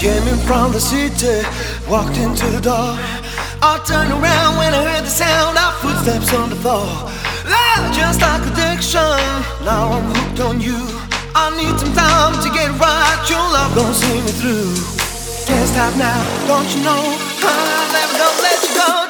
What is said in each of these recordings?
from the city, walked into the door. I turned around when I heard the sound of footsteps on the floor. Love, just like addiction, now I'm hooked on you. I need some time to get right, your love gonna see me through. Can't stop now, don't you know? I'll never gonna let you go.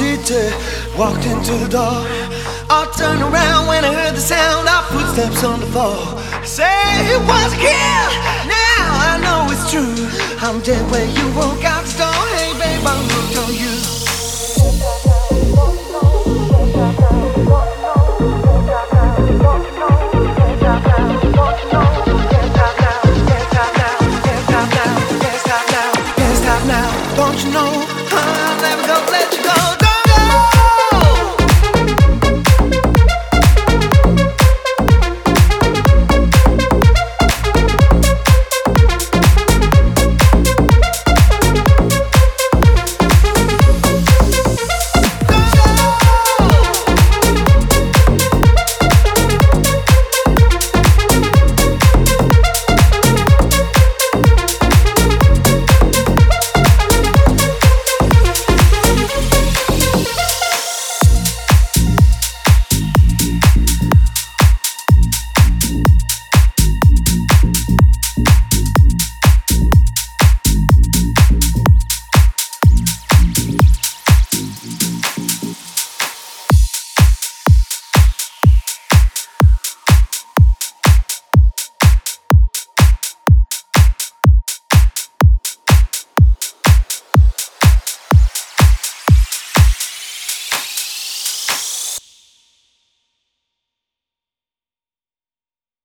city, walked into the door. I turned around when I heard the sound of footsteps on the floor. Say it was a kill. Now I know it's true. I'm dead when you walk out the door. Hey, babe, I'm hooked on you. Don't you know? I'll never go let